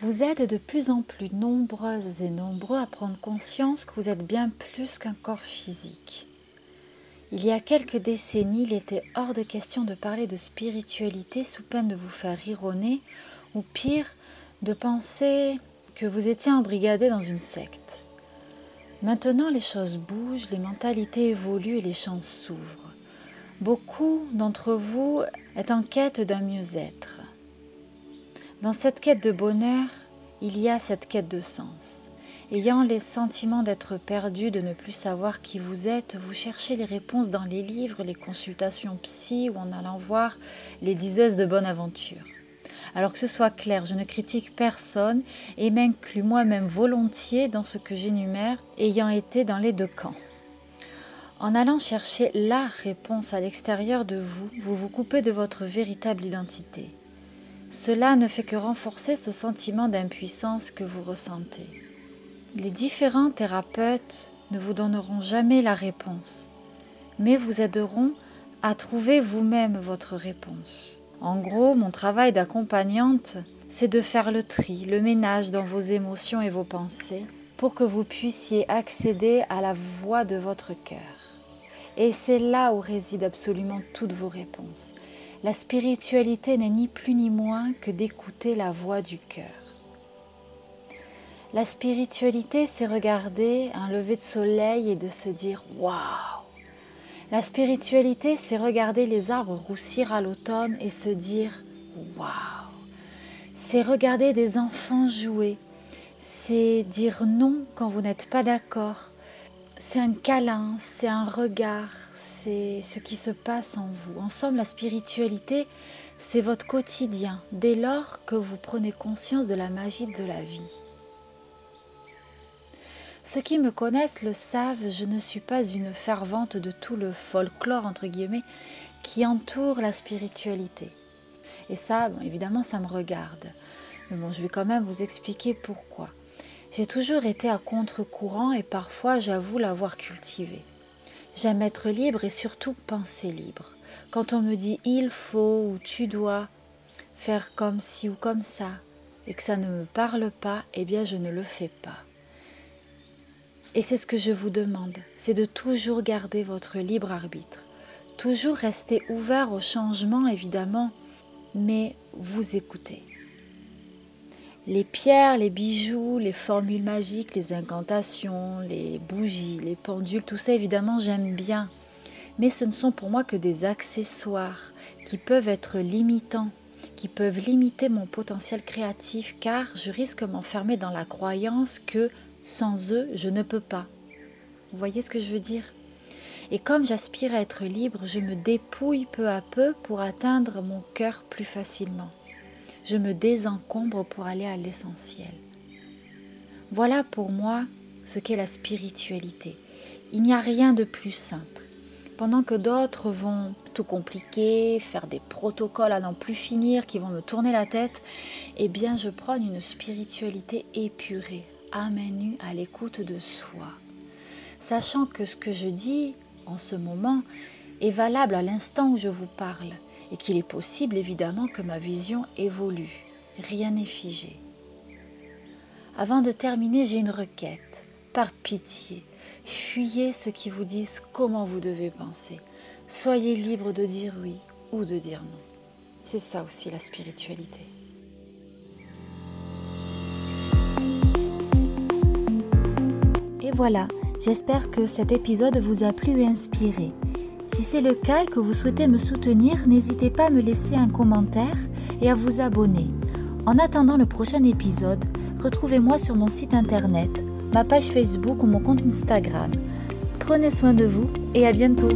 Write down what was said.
Vous êtes de plus en plus nombreuses et nombreux à prendre conscience que vous êtes bien plus qu'un corps physique. Il y a quelques décennies, il était hors de question de parler de spiritualité sous peine de vous faire rironner, ou pire, de penser que vous étiez embrigadé dans une secte. Maintenant, les choses bougent, les mentalités évoluent et les champs s'ouvrent. Beaucoup d'entre vous êtes en quête d'un mieux-être. Dans cette quête de bonheur, il y a cette quête de sens. Ayant les sentiments d'être perdu, de ne plus savoir qui vous êtes, vous cherchez les réponses dans les livres, les consultations psy ou en allant voir les diseuses de bonne aventure. Alors que ce soit clair, je ne critique personne et m'inclus moi-même volontiers dans ce que j'énumère, ayant été dans les deux camps. En allant chercher la réponse à l'extérieur de vous, vous vous coupez de votre véritable identité. Cela ne fait que renforcer ce sentiment d'impuissance que vous ressentez. Les différents thérapeutes ne vous donneront jamais la réponse, mais vous aideront à trouver vous-même votre réponse. En gros, mon travail d'accompagnante, c'est de faire le tri, le ménage dans vos émotions et vos pensées pour que vous puissiez accéder à la voix de votre cœur. Et c'est là où résident absolument toutes vos réponses. La spiritualité n'est ni plus ni moins que d'écouter la voix du cœur. La spiritualité, c'est regarder un lever de soleil et de se dire Waouh. La spiritualité, c'est regarder les arbres roussir à l'automne et se dire Waouh. C'est regarder des enfants jouer, c'est dire non quand vous n'êtes pas d'accord, c'est un câlin, c'est un regard, c'est ce qui se passe en vous. En somme, la spiritualité, c'est votre quotidien, dès lors que vous prenez conscience de la magie de la vie. Ceux qui me connaissent le savent, je ne suis pas une fervente de tout le folklore, entre guillemets, qui entoure la spiritualité. Et ça, évidemment, ça me regarde. Mais bon, je vais quand même vous expliquer pourquoi. J'ai toujours été à contre-courant et parfois j'avoue l'avoir cultivé. J'aime être libre et surtout penser libre. Quand on me dit il faut ou tu dois faire comme ci ou comme ça et que ça ne me parle pas, eh bien je ne le fais pas. Et c'est ce que je vous demande, c'est de toujours garder votre libre arbitre, toujours rester ouvert au changement évidemment, mais vous écoutez. Les pierres, les bijoux, les formules magiques, les incantations, les bougies, les pendules, tout ça évidemment j'aime bien. Mais ce ne sont pour moi que des accessoires qui peuvent être limitants, qui peuvent limiter mon potentiel créatif car je risque m'enfermer dans la croyance que sans eux je ne peux pas. Vous voyez ce que je veux dire? Et comme j'aspire à être libre, je me dépouille peu à peu pour atteindre mon cœur plus facilement je me désencombre pour aller à l'essentiel. Voilà pour moi ce qu'est la spiritualité. Il n'y a rien de plus simple. Pendant que d'autres vont tout compliquer, faire des protocoles à n'en plus finir, qui vont me tourner la tête, eh bien je prône une spiritualité épurée, à main nue, à l'écoute de soi. Sachant que ce que je dis en ce moment est valable à l'instant où je vous parle et qu'il est possible évidemment que ma vision évolue. Rien n'est figé. Avant de terminer, j'ai une requête. Par pitié, fuyez ceux qui vous disent comment vous devez penser. Soyez libre de dire oui ou de dire non. C'est ça aussi la spiritualité. voilà, j'espère que cet épisode vous a plu et inspiré. Si c'est le cas et que vous souhaitez me soutenir, n'hésitez pas à me laisser un commentaire et à vous abonner. En attendant le prochain épisode, retrouvez-moi sur mon site internet, ma page Facebook ou mon compte Instagram. Prenez soin de vous et à bientôt